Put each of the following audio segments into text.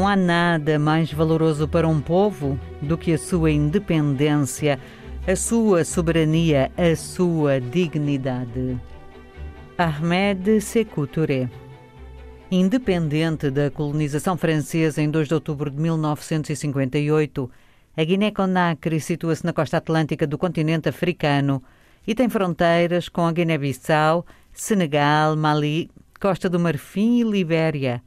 Não há nada mais valoroso para um povo do que a sua independência, a sua soberania, a sua dignidade. Ahmed Sékou Touré Independente da colonização francesa em 2 de outubro de 1958, a Guiné-Conakry situa-se na costa atlântica do continente africano e tem fronteiras com a Guiné-Bissau, Senegal, Mali, Costa do Marfim e Libéria.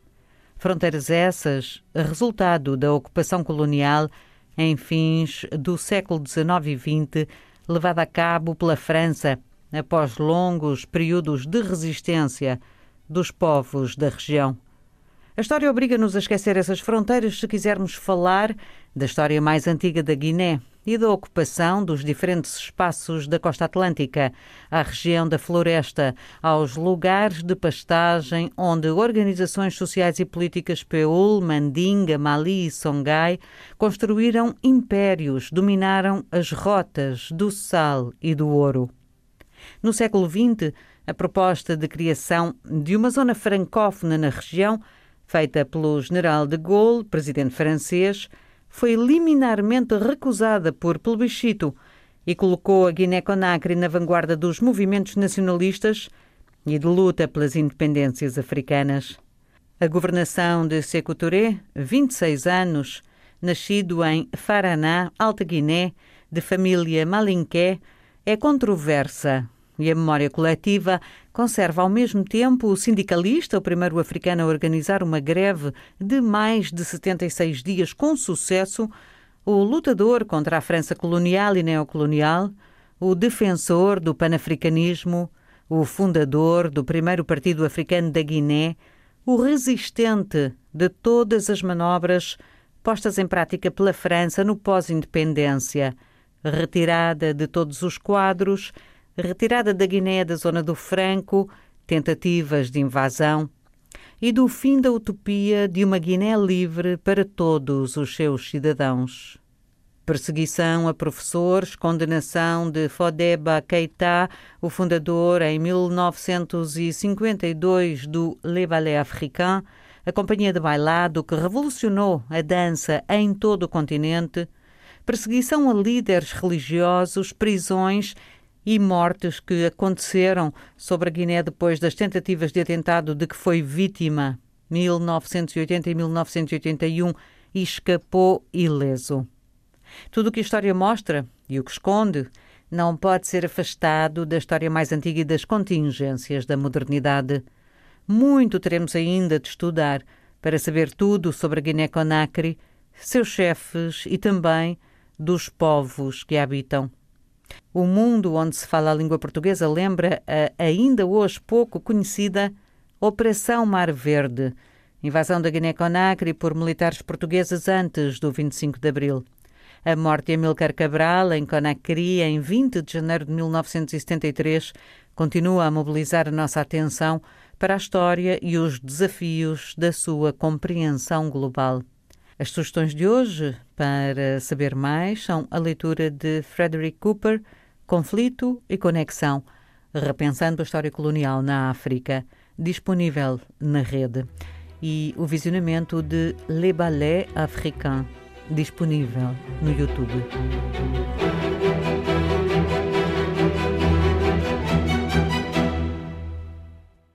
Fronteiras essas, resultado da ocupação colonial em fins do século XIX e XX, levada a cabo pela França após longos períodos de resistência dos povos da região. A história obriga-nos a esquecer essas fronteiras se quisermos falar da história mais antiga da Guiné e da ocupação dos diferentes espaços da costa atlântica, à região da floresta, aos lugares de pastagem onde organizações sociais e políticas Peul, Mandinga, Mali e Songhai construíram impérios, dominaram as rotas do sal e do ouro. No século XX, a proposta de criação de uma zona francófona na região, feita pelo general de Gaulle, presidente francês, foi liminarmente recusada por plebiscito e colocou a Guiné-Conakry na vanguarda dos movimentos nacionalistas e de luta pelas independências africanas. A governação de Sékou Touré, 26 anos, nascido em Faraná, Alta Guiné, de família malinqué, é controversa e a memória coletiva conserva ao mesmo tempo o sindicalista, o primeiro africano a organizar uma greve de mais de 76 dias com sucesso, o lutador contra a França colonial e neocolonial, o defensor do panafricanismo, o fundador do primeiro partido africano da Guiné, o resistente de todas as manobras postas em prática pela França no pós-independência, retirada de todos os quadros retirada da Guiné da zona do Franco, tentativas de invasão e do fim da utopia de uma Guiné livre para todos os seus cidadãos. Perseguição a professores, condenação de Fodeba Keita, o fundador em 1952 do Le Ballet Africain, a companhia de bailado que revolucionou a dança em todo o continente, perseguição a líderes religiosos, prisões e mortes que aconteceram sobre a Guiné depois das tentativas de atentado de que foi vítima 1980 e 1981 e escapou ileso. Tudo o que a história mostra e o que esconde não pode ser afastado da história mais antiga e das contingências da modernidade. Muito teremos ainda de estudar para saber tudo sobre a Guiné-Conakry, seus chefes e também dos povos que a habitam. O mundo onde se fala a língua portuguesa lembra a ainda hoje pouco conhecida Operação Mar Verde, invasão da Guiné-Conakry por militares portugueses antes do 25 de abril. A morte de Amilcar Cabral, em Conakry, em 20 de janeiro de 1973, continua a mobilizar a nossa atenção para a história e os desafios da sua compreensão global. As sugestões de hoje, para saber mais, são a leitura de Frederick Cooper, Conflito e Conexão, repensando a história colonial na África, disponível na rede, e o visionamento de Le Ballet Africain, disponível no YouTube.